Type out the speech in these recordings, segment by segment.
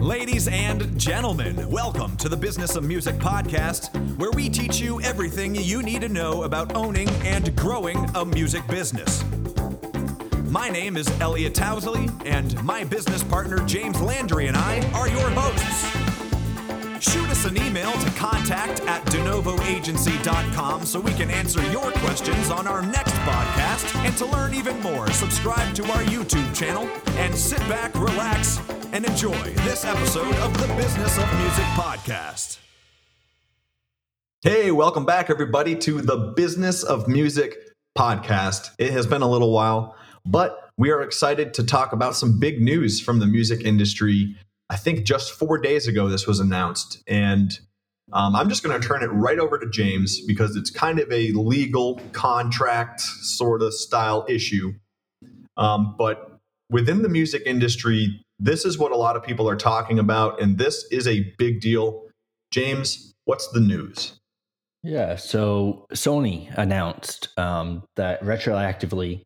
Ladies and gentlemen, welcome to the Business of Music podcast, where we teach you everything you need to know about owning and growing a music business. My name is Elliot Towsley, and my business partner James Landry and I are your hosts. Shoot us an email to contact at denovoagency.com so we can answer your questions on our next podcast. And to learn even more, subscribe to our YouTube channel and sit back, relax, and enjoy this episode of the Business of Music podcast. Hey, welcome back, everybody, to the Business of Music podcast. It has been a little while, but we are excited to talk about some big news from the music industry I think just four days ago this was announced. And um, I'm just going to turn it right over to James because it's kind of a legal contract sort of style issue. Um, but within the music industry, this is what a lot of people are talking about, and this is a big deal. James, what's the news? Yeah, so Sony announced um, that retroactively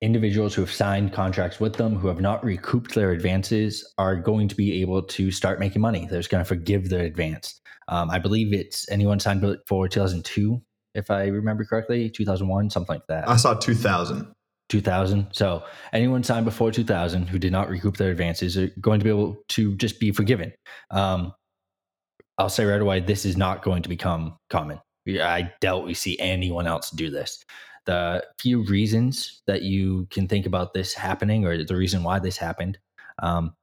individuals who have signed contracts with them who have not recouped their advances are going to be able to start making money. They're just going to forgive their advance. Um, I believe it's anyone signed for 2002, if I remember correctly, 2001, something like that. I saw 2000. 2000. So anyone signed before 2000 who did not recoup their advances are going to be able to just be forgiven. Um, I'll say right away, this is not going to become common. I doubt we see anyone else do this the few reasons that you can think about this happening or the reason why this happened. Um,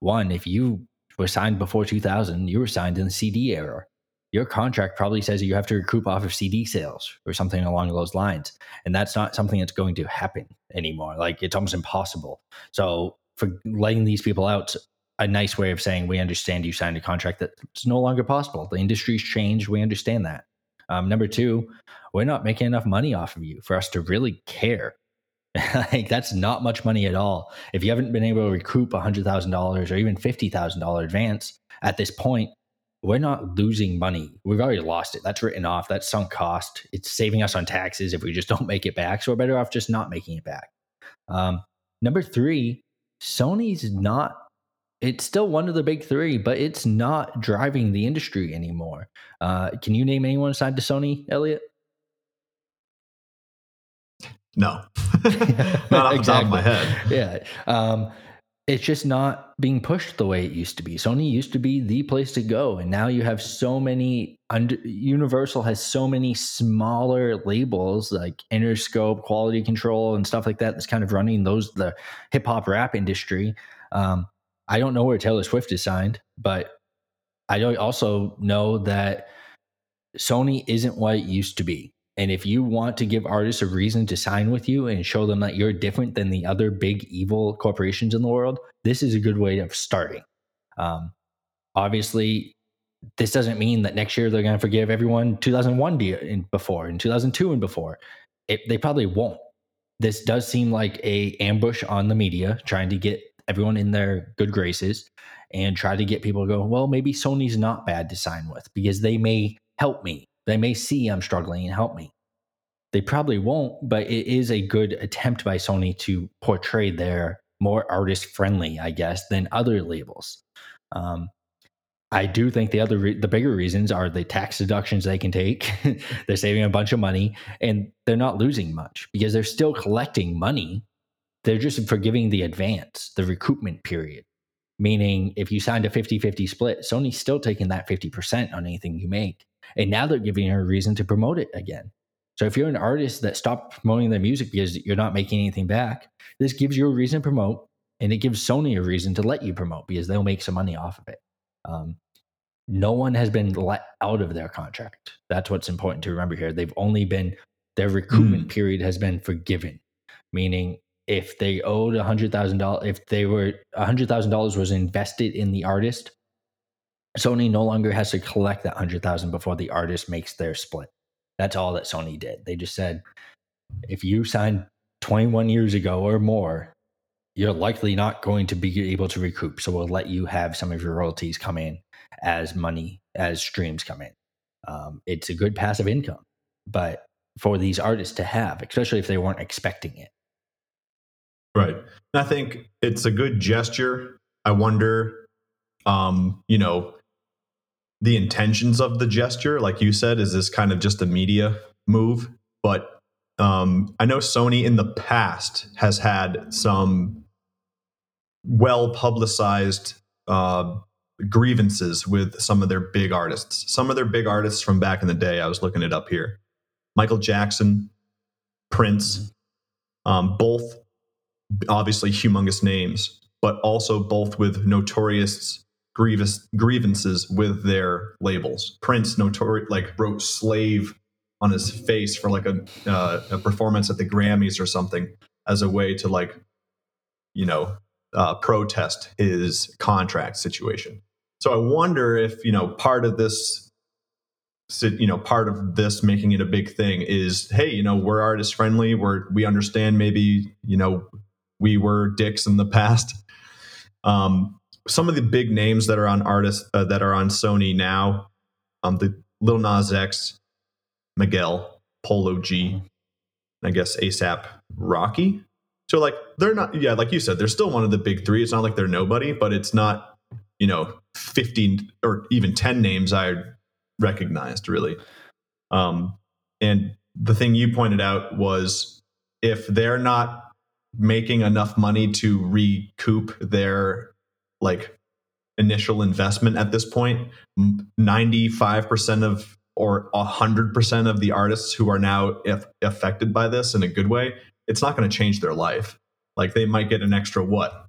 one, if you were signed before 2000, you were signed in the CD era. Your contract probably says you have to recoup off of CD sales or something along those lines. And that's not something that's going to happen anymore. Like it's almost impossible. So, for letting these people out, a nice way of saying we understand you signed a contract that's no longer possible. The industry's changed. We understand that. Um, number two, we're not making enough money off of you for us to really care. like that's not much money at all. If you haven't been able to recoup $100,000 or even $50,000 advance at this point, we're not losing money. We've already lost it. That's written off. That's sunk cost. It's saving us on taxes if we just don't make it back. So we're better off just not making it back. Um, number three, Sony's not it's still one of the big three, but it's not driving the industry anymore. Uh, can you name anyone aside to Sony, Elliot? No, not off exactly. the top of my head. Yeah, um, it's just not being pushed the way it used to be. Sony used to be the place to go, and now you have so many. Under, Universal has so many smaller labels like Interscope, Quality Control, and stuff like that. That's kind of running those the hip hop rap industry. Um, I don't know where Taylor Swift is signed, but I also know that Sony isn't what it used to be. And if you want to give artists a reason to sign with you and show them that you're different than the other big evil corporations in the world, this is a good way of starting. Um, obviously, this doesn't mean that next year they're going to forgive everyone 2001 be before and 2002 and before. It, they probably won't. This does seem like a ambush on the media trying to get everyone in their good graces and try to get people to go, well, maybe Sony's not bad to sign with because they may help me. They may see I'm struggling and help me. They probably won't, but it is a good attempt by Sony to portray their more artist friendly, I guess, than other labels. Um, I do think the other re- the bigger reasons are the tax deductions they can take. they're saving a bunch of money and they're not losing much because they're still collecting money they're just forgiving the advance, the recoupment period. Meaning, if you signed a 50 50 split, Sony's still taking that 50% on anything you make. And now they're giving you a reason to promote it again. So if you're an artist that stopped promoting their music because you're not making anything back, this gives you a reason to promote. And it gives Sony a reason to let you promote because they'll make some money off of it. Um, no one has been let out of their contract. That's what's important to remember here. They've only been, their recoupment mm. period has been forgiven, meaning if they owed a hundred thousand dollars, if they were a hundred thousand dollars was invested in the artist, Sony no longer has to collect that hundred thousand before the artist makes their split. That's all that Sony did. They just said, if you signed 21 years ago or more, you're likely not going to be able to recoup. So we'll let you have some of your royalties come in as money, as streams come in. Um, it's a good passive income, but for these artists to have, especially if they weren't expecting it. Right. I think it's a good gesture. I wonder um, you know, the intentions of the gesture. Like you said, is this kind of just a media move? But um, I know Sony in the past has had some well publicized uh, grievances with some of their big artists. Some of their big artists from back in the day. I was looking it up here. Michael Jackson, Prince, um, both obviously humongous names, but also both with notorious grievous grievances with their labels. Prince notorious like wrote "slave" on his face for like a uh, a performance at the Grammys or something as a way to like you know uh, protest his contract situation. So I wonder if you know part of this you know part of this making it a big thing is hey you know we're artist friendly we're we understand maybe you know we were dicks in the past um some of the big names that are on artists uh, that are on sony now um the Lil Nas X miguel polo g mm-hmm. i guess asap rocky so like they're not yeah like you said they're still one of the big three it's not like they're nobody but it's not you know 15 or even 10 names i recognized really. Um, and the thing you pointed out was if they're not making enough money to recoup their like initial investment at this point 95% of or 100% of the artists who are now affected by this in a good way it's not going to change their life like they might get an extra what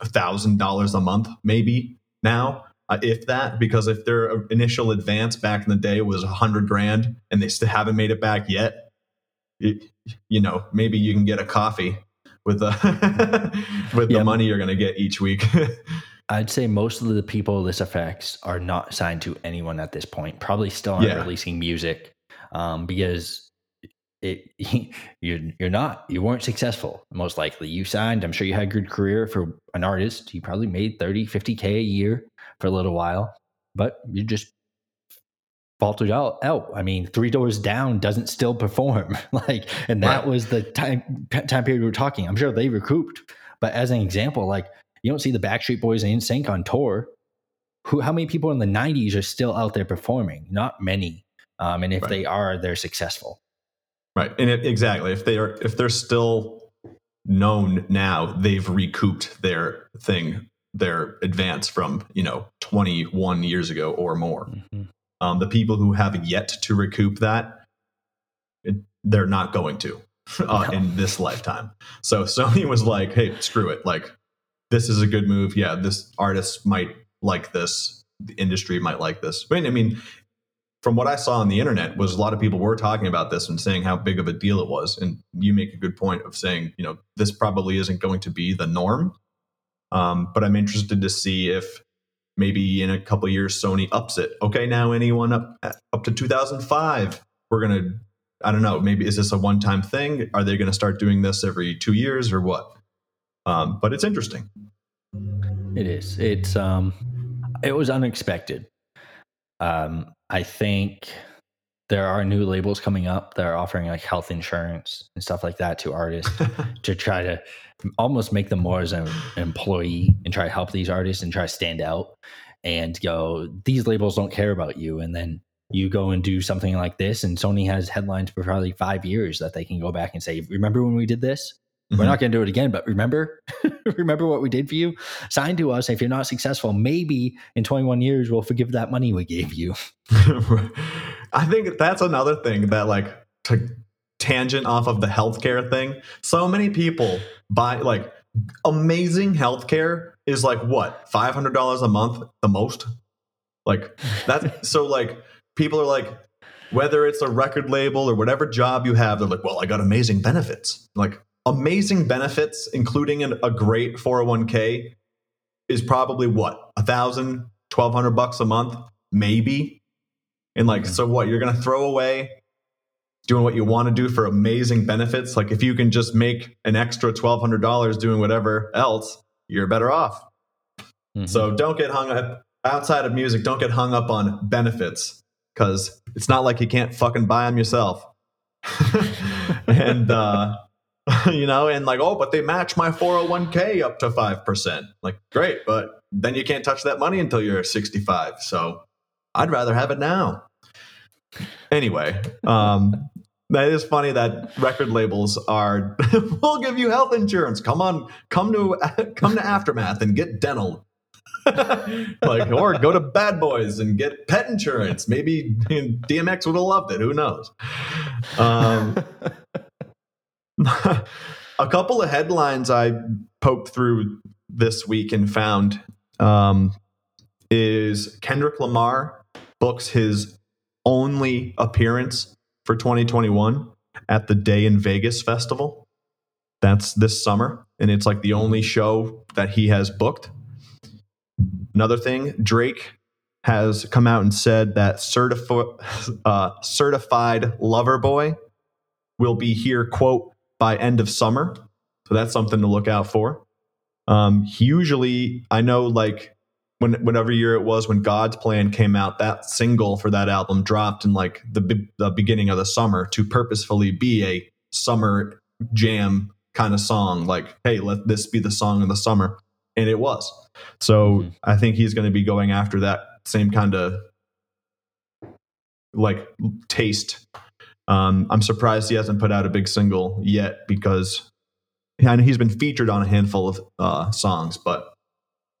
a thousand dollars a month maybe now uh, if that, because if their initial advance back in the day was a hundred grand and they still haven't made it back yet, it, you know, maybe you can get a coffee with the with the money you're going to get each week. I'd say most of the people this affects are not signed to anyone at this point. Probably still aren't yeah. releasing music um, because it you're you're not you weren't successful most likely you signed i'm sure you had a good career for an artist you probably made 30 50k a year for a little while, but you just faltered out. out. I mean, Three Doors Down doesn't still perform. like, and that right. was the time time period we were talking. I'm sure they recouped, but as an example, like you don't see the Backstreet Boys and NSYNC on tour. Who? How many people in the '90s are still out there performing? Not many. Um, and if right. they are, they're successful. Right, and it, exactly if they are, if they're still known now, they've recouped their thing their advance from you know 21 years ago or more. Mm-hmm. Um, the people who have yet to recoup that, it, they're not going to uh, no. in this lifetime. So Sony was like, "Hey, screw it! Like, this is a good move. Yeah, this artist might like this. The industry might like this. I mean, I mean." From what I saw on the internet, was a lot of people were talking about this and saying how big of a deal it was. And you make a good point of saying, you know, this probably isn't going to be the norm um, but I'm interested to see if maybe in a couple years Sony ups it. Okay, now anyone up up to 2005, we're gonna. I don't know. Maybe is this a one time thing? Are they going to start doing this every two years or what? Um, but it's interesting. It is. It's um, it was unexpected. Um, I think there are new labels coming up that are offering like health insurance and stuff like that to artists to try to almost make them more as an employee and try to help these artists and try to stand out and go these labels don't care about you and then you go and do something like this and sony has headlines for probably five years that they can go back and say remember when we did this mm-hmm. we're not going to do it again but remember remember what we did for you sign to us if you're not successful maybe in 21 years we'll forgive that money we gave you I think that's another thing that like to tangent off of the healthcare thing. So many people buy like amazing healthcare is like what five hundred dollars a month the most. Like that. so like people are like whether it's a record label or whatever job you have, they're like, well, I got amazing benefits. Like amazing benefits, including an, a great 401k, is probably what a thousand, twelve hundred bucks a month, maybe and like, mm-hmm. so what? You're going to throw away doing what you want to do for amazing benefits. Like, if you can just make an extra $1,200 doing whatever else, you're better off. Mm-hmm. So don't get hung up outside of music. Don't get hung up on benefits because it's not like you can't fucking buy them yourself. and, uh, you know, and like, oh, but they match my 401k up to 5%. Like, great, but then you can't touch that money until you're 65. So I'd rather have it now. Anyway, um, that is funny that record labels are we'll give you health insurance. Come on, come to come to Aftermath and get dental. like or go to Bad Boys and get pet insurance. Maybe DMX would have loved it. Who knows? Um, a couple of headlines I poked through this week and found um, is Kendrick Lamar books his only appearance for 2021 at the Day N Vegas Festival. That's this summer, and it's like the only show that he has booked. Another thing, Drake has come out and said that certifi- uh, certified lover boy will be here, quote, by end of summer. So that's something to look out for. Um, usually, I know like when whatever year it was when God's Plan came out, that single for that album dropped in like the the beginning of the summer to purposefully be a summer jam kind of song. Like, hey, let this be the song of the summer, and it was. So mm-hmm. I think he's going to be going after that same kind of like taste. Um, I'm surprised he hasn't put out a big single yet because and he's been featured on a handful of uh, songs, but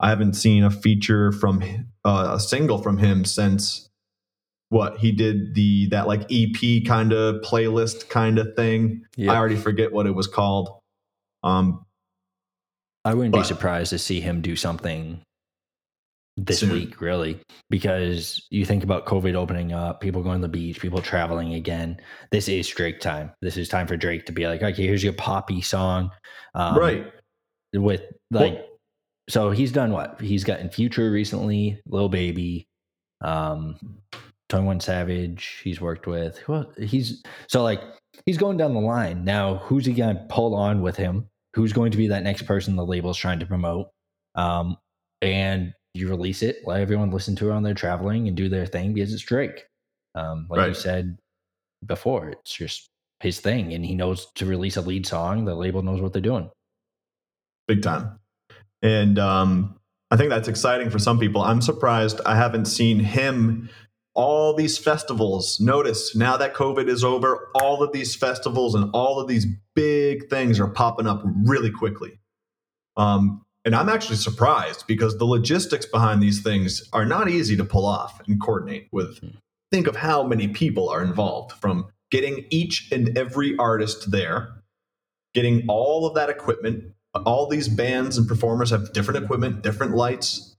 I haven't seen a feature from uh, a single from him since what he did the that like EP kind of playlist kind of thing. Yep. I already forget what it was called. Um, I wouldn't but, be surprised to see him do something this soon. week, really, because you think about COVID opening up, people going to the beach, people traveling again. This is Drake time. This is time for Drake to be like, okay, here's your poppy song, um, right? With like. Well, so he's done what? He's gotten Future recently, Lil Baby, um, 21 Savage. He's worked with. Well, he's so like he's going down the line now. Who's he going to pull on with him? Who's going to be that next person the label's trying to promote? Um, and you release it, let everyone listen to it on their traveling and do their thing because it's Drake. Um, like right. you said before, it's just his thing, and he knows to release a lead song. The label knows what they're doing. Big time. And um, I think that's exciting for some people. I'm surprised I haven't seen him all these festivals. Notice now that COVID is over, all of these festivals and all of these big things are popping up really quickly. Um, and I'm actually surprised because the logistics behind these things are not easy to pull off and coordinate with. Hmm. Think of how many people are involved from getting each and every artist there, getting all of that equipment, all these bands and performers have different equipment, different lights.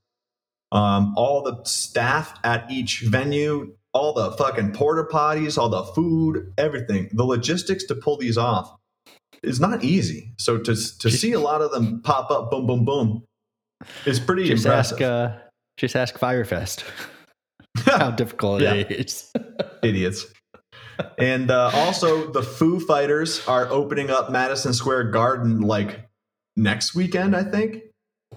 Um, all the staff at each venue, all the fucking porta potties, all the food, everything. The logistics to pull these off is not easy. So to to see a lot of them pop up, boom, boom, boom, is pretty just impressive. Ask, uh, just ask Fyre Fest how difficult it is. Idiots. And uh, also, the Foo Fighters are opening up Madison Square Garden like next weekend, I think.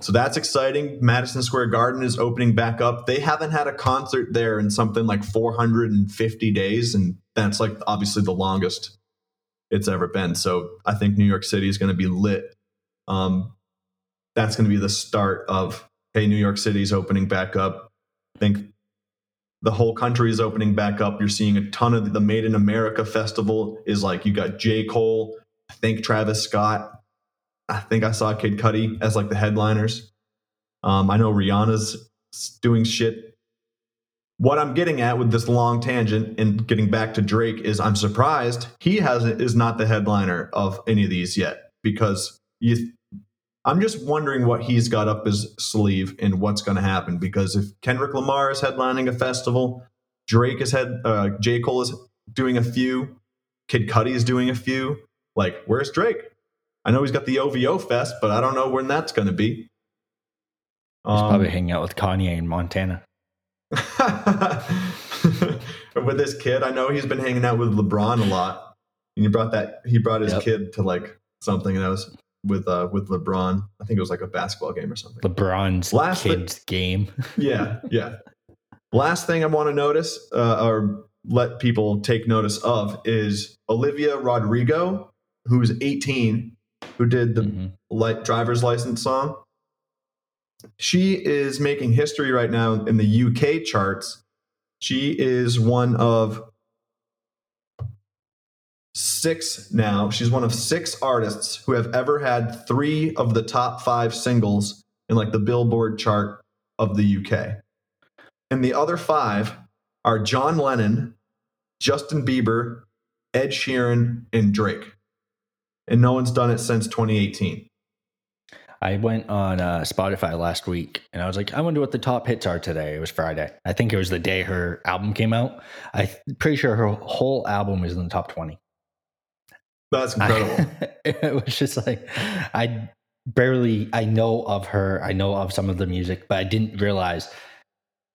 So that's exciting. Madison Square Garden is opening back up. They haven't had a concert there in something like 450 days. And that's like obviously the longest it's ever been. So I think New York City is going to be lit. Um, that's going to be the start of, hey, New York City is opening back up. I think the whole country is opening back up. You're seeing a ton of the Made in America festival is like you got J. Cole, I think Travis Scott, I think I saw Kid Cudi as like the headliners. Um, I know Rihanna's doing shit. What I'm getting at with this long tangent and getting back to Drake is I'm surprised he hasn't is not the headliner of any of these yet because you I'm just wondering what he's got up his sleeve and what's going to happen because if Kendrick Lamar is headlining a festival, Drake is head uh, J Cole is doing a few, Kid Cudi is doing a few. Like, where's Drake? I know he's got the OVO Fest, but I don't know when that's going to be. He's um, probably hanging out with Kanye in Montana. with this kid, I know he's been hanging out with LeBron a lot. And he brought that he brought his yep. kid to like something that was with uh with LeBron. I think it was like a basketball game or something. LeBron's Last kid's game. yeah, yeah. Last thing I want to notice uh, or let people take notice of is Olivia Rodrigo who's 18, who did the Mhm. li- driver's license song. She is making history right now in the UK charts. She is one of six now. She's one of six artists who have ever had three of the top five singles in like the Billboard chart of the UK. And the other five are John Lennon, Justin Bieber, Ed Sheeran, and Drake. And no one's done it since 2018. I went on uh, Spotify last week and I was like, I wonder what the top hits are today. It was Friday. I think it was the day her album came out. I'm pretty sure her whole album was in the top 20. That's incredible. it was just like, I barely, I know of her. I know of some of the music, but I didn't realize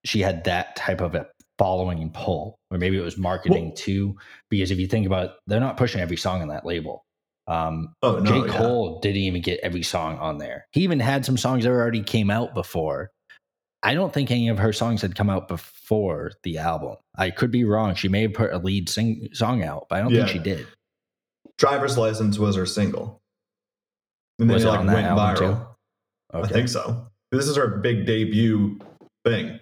she had that type of a following and pull. Or maybe it was marketing Well- too. Because if you think about it, they're not pushing every song on that label. Um, oh no, J. yeah. Cole didn't even get every song on there. He even had some songs that already came out before. I don't think any of her songs had come out before the album. I could be wrong. She may have put a lead sing- song out, but I don't think she did. Driver's license was her single. And then Was it like went viral. too? I think so. This is her big debut thing.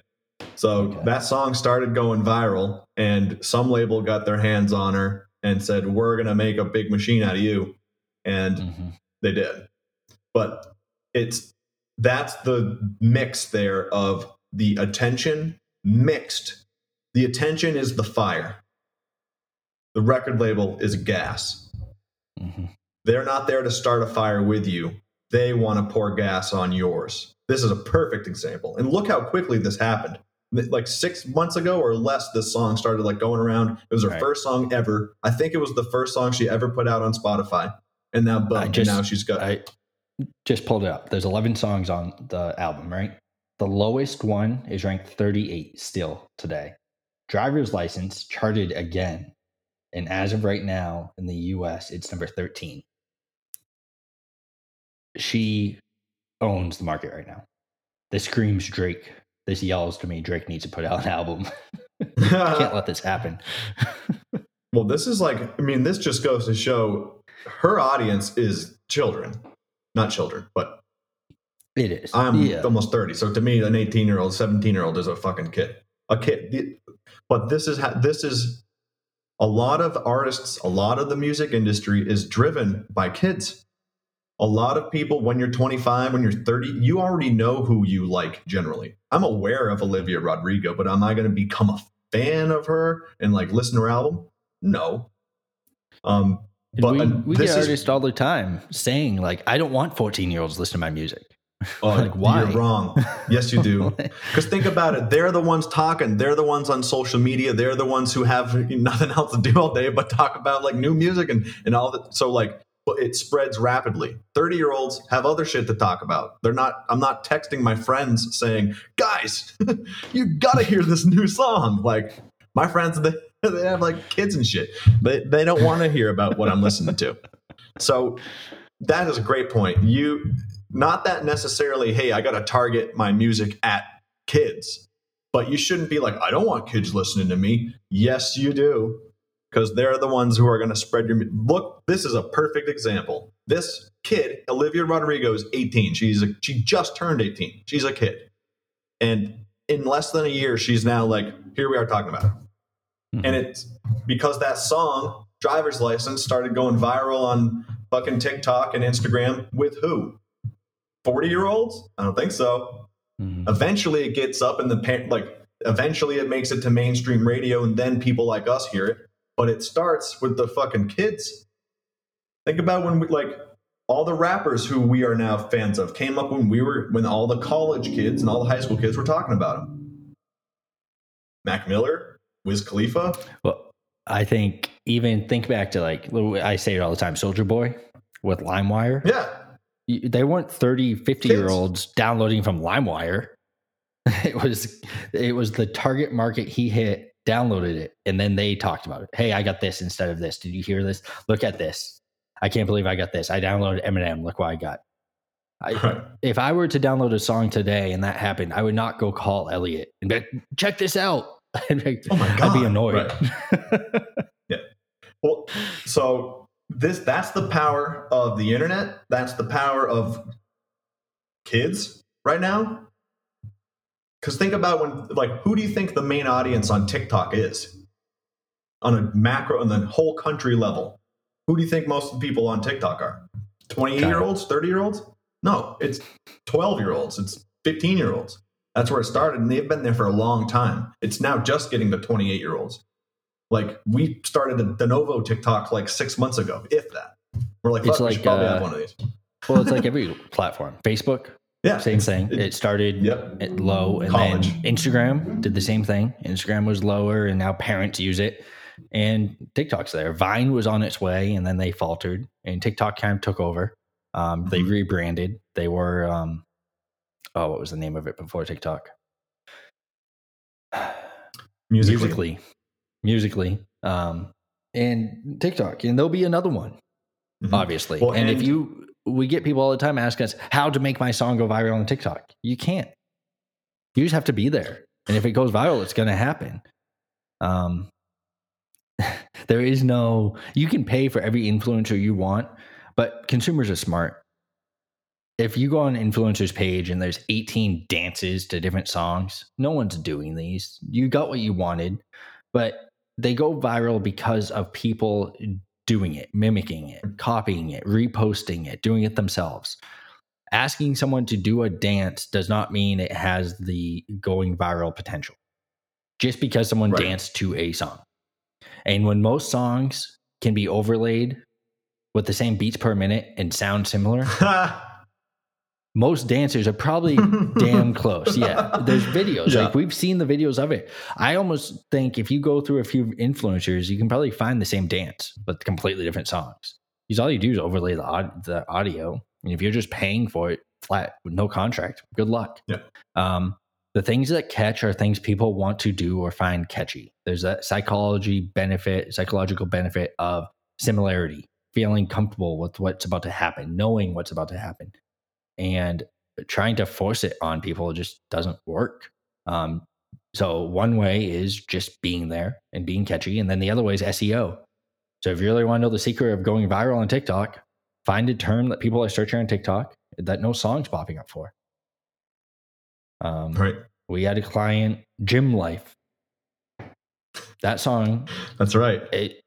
So Okay. that song started going viral, and some label got their hands on her and said, We're going to make a big machine out of you. And Mhm. they did. But it's that's the mix there of the attention mixed. The attention is the fire, the record label is gas. Mhm. They're not there to start a fire with you. They want to pour gas on yours. This is a perfect example. And look how quickly this happened. Like six months ago or less, this song started like going around. It was her Right. first song ever. I think it was the first song she ever put out on Spotify. And now, boom, I just- now she's got. I just pulled it up. There's 11 songs on the album, right? The lowest one is ranked 38 still today. Driver's license charted again. And as of right now in the US, it's number 13. She owns the market right now. This screams Drake. This yells to me Drake needs to put out an album. Can't let this happen. well, this is like, I mean, this just goes to show her audience is children. Not children, but it is. I'm yeah. almost 30. So to me, an 18 year old, 17 year old is a fucking kid. A kid. But this is ha- this is a lot of artists, a lot of the music industry is driven by kids. A lot of people, when you're 25, when you're 30, you already know who you like generally. I'm aware of Olivia Rodrigo, but am I going to become a fan of her and like listen to her album? No. Um, but, we, uh, we this get is- artists all the time saying like, "I don't want 14 year olls to listen to my music." oh, Like, why? You're wrong. Yes, you do. Because think about it, they're the ones talking. They're the ones on social media. They're the ones who have nothing else to do all day but talk about like new music and and all that. So like, but it spreads rapidly. Thirty year olds have other shit to talk about. They're not. I'm not texting my friends saying, "Guys, you gotta hear this new song." Like my friends, they, they have like kids and shit. They they don't want to hear about what I'm listening to. So that is a great point. You not that necessarily, hey, I got to target my music at kids, but you shouldn't be like, I don't want kids listening to me. Yes, you do, because they're the ones who are going to spread your. Look, this is a perfect example. This kid, Olivia Rodrigo, is 18. She's a, she just turned 18. She's a kid, and in less than a year, she's now like, here we are talking about it. Mhm. And it's because that song, Driver's License, started going viral on fucking TikTok and Instagram with who? 40 year olds? I don't think so. Mhm. Eventually it gets up in the, pa- like, eventually it makes it to mainstream radio and then people like us hear it. But it starts with the fucking kids. Think about when we, like, all the rappers who we are now fans of came up when we were, when all the college kids and all the high school kids were talking about them. Mac Miller, Wiz Khalifa. Well, I think even think back to like I say it all the time, Soulja Boy with LimeWire. Yeah. They weren't 30, 50 year olds downloading from LimeWire. It was it was the target market he hit, downloaded it, and then they talked about it. Hey, I got this instead of this. Did you hear this? Look at this. I can't believe I got this. I downloaded Eminem. Look what I got. I, Right. if I were to download a song today and that happened, I would not go call Elliot and be like, check this out. I'd be, Oh my God. I'd be annoyed. Well, so this that's the power of the internet. That's the power of kids right now. Because think about when, like, who do you think the main audience on TikTok is? On a macro, on the whole country level, who do you think most of the people on TikTok are? 28 year olds, 30 year olds? No, it's 12 year olds, it's 15 year olds. That's where it started, and they've been there for a long time. It's now just getting to 28 year olds. Like we started the, DeNovo TikTok like six months ago, if that. We're like, It's like, probably uh, have one of these. Well, it's like every platform. Facebook, Yeah, same thing. it- It started Yep. at low, and College. then Instagram did the same thing. Instagram was lower, and now parents use it. And TikTok's there. Vine was on its way, and then they faltered, and TikTok kind of took over. Um, they Mhm. rebranded. They were, um, oh, what was the name of it before TikTok? Musical.ly. Musical.ly, Musical.ly, um, and TikTok, and there'll be another one Mhm. obviously. Well, and, if you, we get people all the time asking us how to make my song go viral on TikTok. You can't. You just have to be there, and if it goes viral, it's going to happen. Um, there is no. You can pay for every influencer you want, but consumers are smart. If you go on an influencer's page and there's 18 dances to different songs, no one's doing these. You got what you wanted, but they go viral because of people doing it, mimicking it, copying it, reposting it, doing it themselves. Asking someone to do a dance does not mean it has the going viral potential. Just because someone Right. danced to a song. And when most songs can be overlaid with the same beats per minute and sound similar, most dancers are probably damn close. Yeah, there's videos. Yeah. Like we've seen the videos of it. I almost think if you go through a few influencers, you can probably find the same dance, but completely different songs. Because all you do is overlay the, aud- the audio. And if you're just paying for it flat with no contract, good luck. Yeah. Um, the things that catch are things people want to do or find catchy. There's a psychology benefit, psychological benefit of similarity, feeling comfortable with what's about to happen, knowing what's about to happen and trying to force it on people just doesn't work. Um, so one way is just being there and being catchy, and then the other way is SEO. So if you really want to know the secret of going viral on TikTok, find a term that people are searching on TikTok that no songs popping up for. Um, right. We had a client, Gym Life. That song That's right. it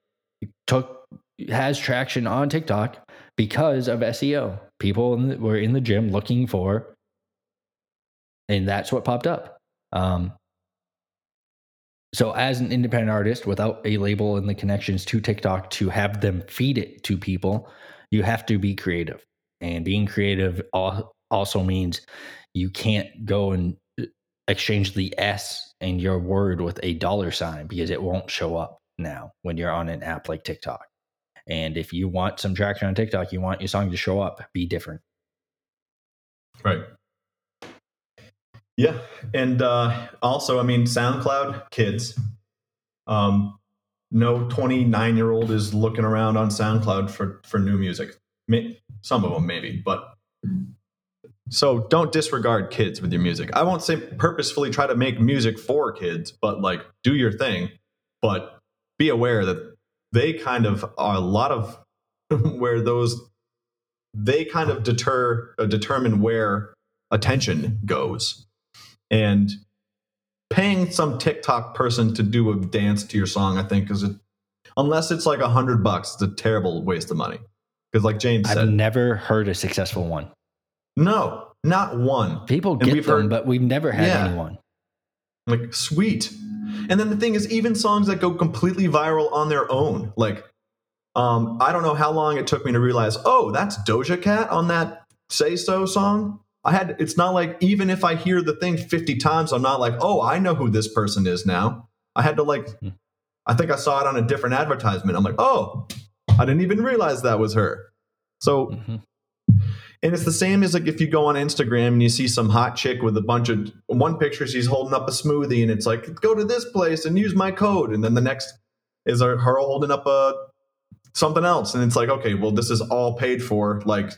took has traction on TikTok because of SEO. People in the, were in the gym looking for, and that's what popped up. Um, so, as an independent artist without a label and the connections to TikTok to have them feed it to people, you have to be creative. And being creative also means you can't go and uh, exchange the S in your word with a dollar sign because it won't show up now when you're on an app like TikTok. And if you want some traction on TikTok, you want your song to show up, be different. Right. Yeah, and uh, also, I mean, SoundCloud kids. Um, no twenty-nine-year-old is looking around on SoundCloud for for new music. Some of them maybe, but so don't disregard kids with your music. I won't say purposefully try to make music for kids, but like do your thing. But be aware that they kind of are a lot of where those they kind of deter uh, determine where attention goes and paying some tiktok person to do a dance to your song i think is a, unless it's like a hundred bucks it's a terrible waste of money because like james I've said never heard a successful one. no not one People And get them, heard- but we've never had Yeah. anyone. like sweet and then the thing is even songs that go completely viral on their own like um i don't know how long it took me to realize oh that's doja cat on that say so song i had it's not like even if i hear the thing 50 times i'm not like oh i know who this person is now i had to like Hmm. i think i saw it on a different advertisement i'm like oh i didn't even realize that was her so Mhm. And it's the same as like if you go on Instagram and you see some hot chick with a bunch of one picture she's holding up a smoothie and it's like go to this place and use my code. And then the next is her her holding up a something else. And it's like okay well this is all paid for like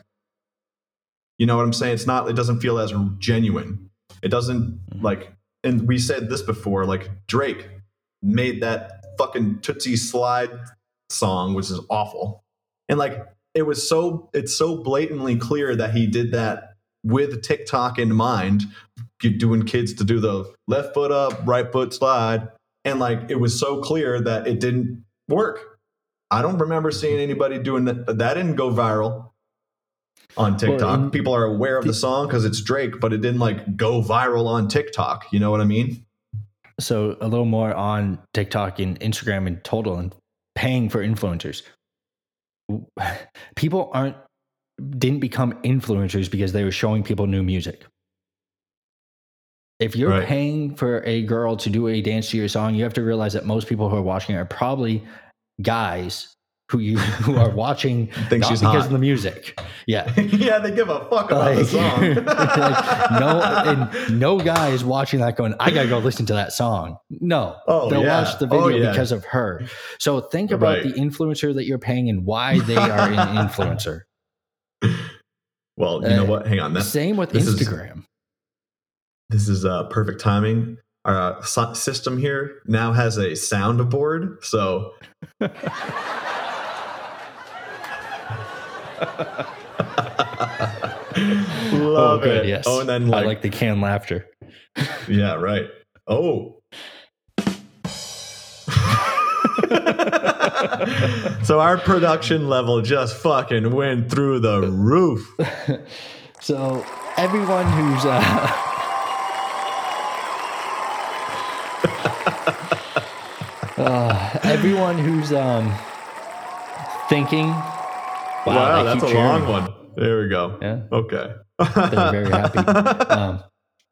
you know what I'm saying? It's not it doesn't feel as genuine. It doesn't mm-hmm. like and we said this before like Drake made that fucking Toosie Slide song which is awful. And like it was so it's so blatantly clear that he did that with TikTok in mind, doing kids to do the left foot up, right foot slide. And like it was so clear that it didn't work. I don't remember seeing anybody doing that. That didn't go viral on TikTok. Well, People are aware of the, the song because it's Drake, but it didn't like go viral on TikTok. You know what I mean? So a little more on TikTok and Instagram in total and paying for influencers. People aren't didn't become influencers because they were showing people new music. If you're right. paying for a girl to do a dance to your song, you have to realize that most people who are watching are probably guys who you who are watching Think not she's because hot. of the music. Yeah. yeah, they give a fuck about like, the song. like, no and no guy is watching that going, I gotta go listen to that song. No. Oh, they'll yeah. watch the video oh, yeah. because of her. So think about right. the influencer that you're paying and why they are an influencer. Well, you uh, know what? Hang on. That, same with Instagram. Is, this is uh, perfect timing our uh, system here now has a soundboard. So. Love oh, good, it. Yes. Oh, and then like, I like the canned laughter. yeah, right. Oh. so our production level just fucking went through the roof. so everyone who's uh, uh, everyone who's um, thinking, wow, wow that's a long one. There we go. Yeah. Okay. They're very happy. Um,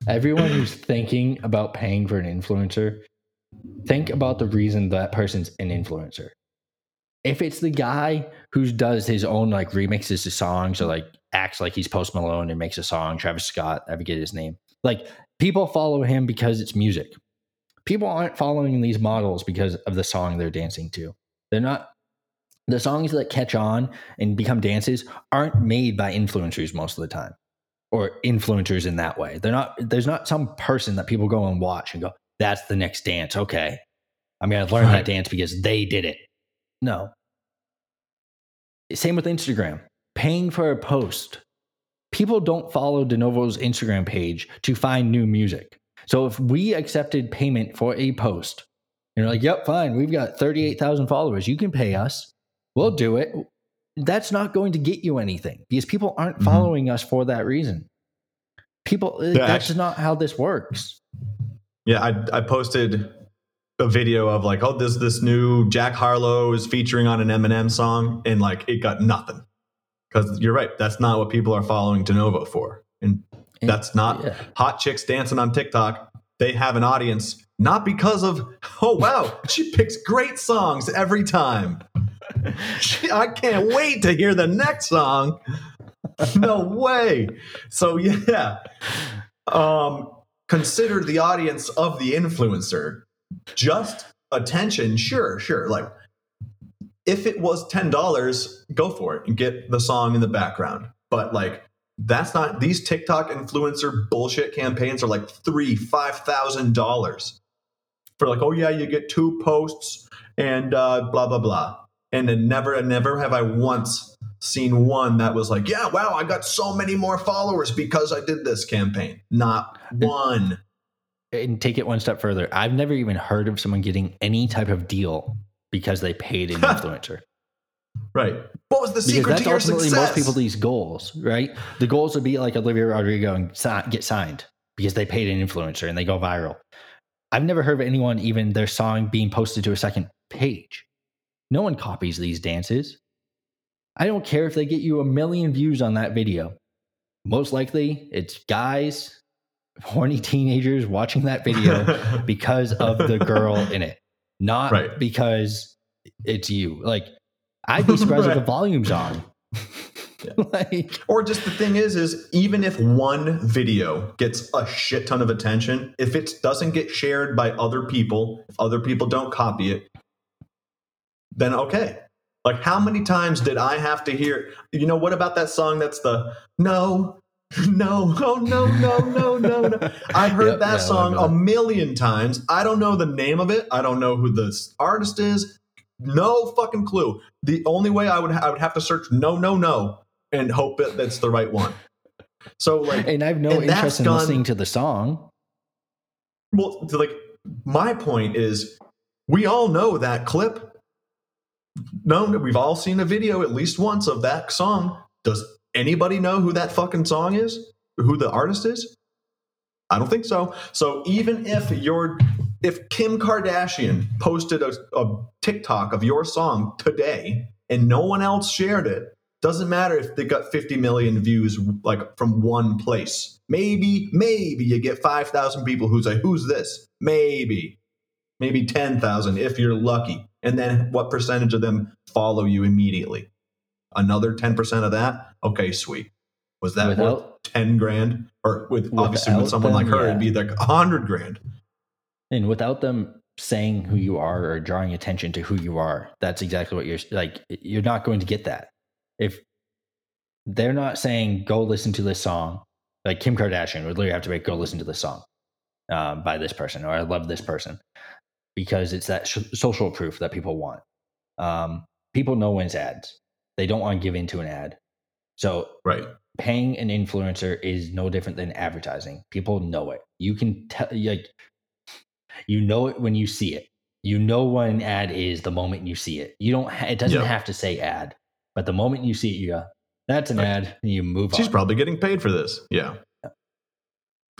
everyone who's thinking about paying for an influencer, think about the reason that person's an influencer. If it's the guy who does his own like remixes to songs or like acts like he's Post Malone and makes a song, Travis Scott, I forget his name. Like people follow him because it's music people aren't following these models because of the song they're dancing to. They're not the songs that catch on and become dances aren't made by influencers most of the time or influencers in that way. They're not there's not some person that people go and watch and go, that's the next dance. Okay. I'm going to learn right. that dance because they did it. No. Same with Instagram. Paying for a post. People don't follow DeNovo's Instagram page to find new music. So if we accepted payment for a post, and you're like, yep, fine, we've got 38,000 followers, you can pay us, we'll do it. That's not going to get you anything because people aren't mm-hmm. following us for that reason. People, uh, yeah, that's actually, not how this works. Yeah, I, I posted a video of like, oh, this this new Jack Harlow is featuring on an Eminem song, and like it got nothing. Because you're right, that's not what people are following DeNovo for. And that's not yeah. hot chicks dancing on TikTok. They have an audience not because of, oh, wow, she picks great songs every time. I can't wait to hear the next song. No way. So, yeah. Um, consider the audience of the influencer. Just attention, sure, sure. Like, if it was $10, go for it and get the song in the background. But, like, that's not these TikTok influencer bullshit campaigns are like three, five thousand dollars for like, oh yeah, you get two posts and uh, blah blah blah. And never and never have I once seen one that was like, yeah, wow, I got so many more followers because I did this campaign. Not one. And take it one step further. I've never even heard of someone getting any type of deal because they paid an influencer. Right. What was the secret because that's ultimately most people these goals, right? The goals would be like Olivia Rodrigo and get signed because they paid an influencer and they go viral. I've never heard of anyone even their song being posted to a second page. No one copies these dances. I don't care if they get you a million views on that video. Most likely, it's guys, horny teenagers watching that video because of the girl in it, not right. because it's you. Like I'd be surprised right. if the volume's on. like, or just the thing is, is even if one video gets a shit ton of attention, if it doesn't get shared by other people, if other people don't copy it, then okay. Like, how many times did I have to hear, you know, what about that song that's the no, no, oh, no, no, no, no, no. I heard yep, that song a million times. I don't know the name of it. I don't know who the artist is no fucking clue. The only way I would I would have to search no no no and hope that that's the right one. So like, and I have no interest in gone- listening to the song. well, like my point is, we all know that clip. No, we've all seen a video at least once of that song. Does anybody know who that fucking song is? Who the artist is? I don't think so. So even if you're, if Kim Kardashian posted a, a TikTok of your song today and no one else shared it, doesn't matter if they got 50 million views like from one place. Maybe, maybe you get 5,000 people who say, Who's this? Maybe. Maybe 10,000 if you're lucky. And then what percentage of them follow you immediately? Another 10% of that? Okay, sweet. Was that worth 10 grand? Or with obviously with Without someone like her, yeah. it'd be like 100 grand. And without them saying who you are or drawing attention to who you are, that's exactly what you're like. You're not going to get that. If they're not saying, go listen to this song, like Kim Kardashian would literally have to make, go listen to this song um, by this person, or I love this person, because it's that sh- social proof that people want. Um, people know when it's ads, they don't want to give into an ad. So Right. paying an influencer is no different than advertising. People know it. You can tell, like, you know it when you see it. You know what an ad is the moment you see it. You don't. Ha- it doesn't Yep. have to say ad, but the moment you see it, you go, "That's an Right. ad," and you move She's on. She's probably getting paid for this. Yeah.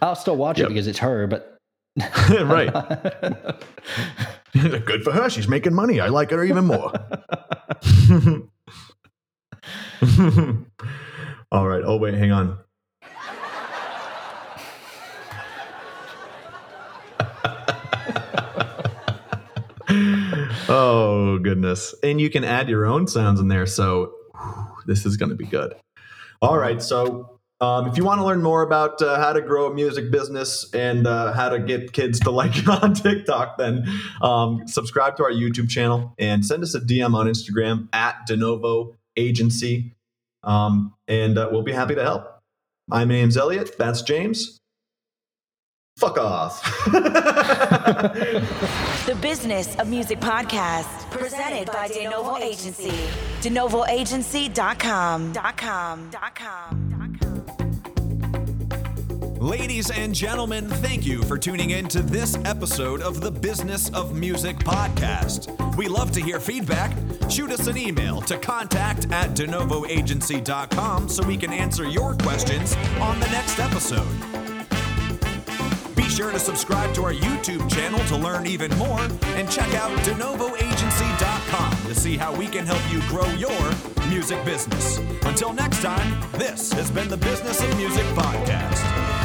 I'll still watch Yep. it because it's her, but right. Good for her. She's making money. I like her even more. All right. Oh, wait, hang on. oh, goodness. And you can add your own sounds in there. So whew, this is going to be good. All right. So um, if you want to learn more about uh, how to grow a music business and uh, how to get kids to like it on TikTok, then um, subscribe to our YouTube channel and send us a DM on Instagram at DeNovo Agency. Um, and uh, we'll be happy to help. My name's Elliot. That's James. Fuck off. The Business of Music podcast, presented by DeNovo Agency. DeNovoAgency.com. Com. Com. Com. Ladies and gentlemen, thank you for tuning in to this episode of the Business of Music podcast. We love to hear feedback. Shoot us an email to contact at denovoagency.com so we can answer your questions on the next episode. Be sure to subscribe to our YouTube channel to learn even more and check out denovoagency.com to see how we can help you grow your music business. Until next time, this has been the Business of Music podcast.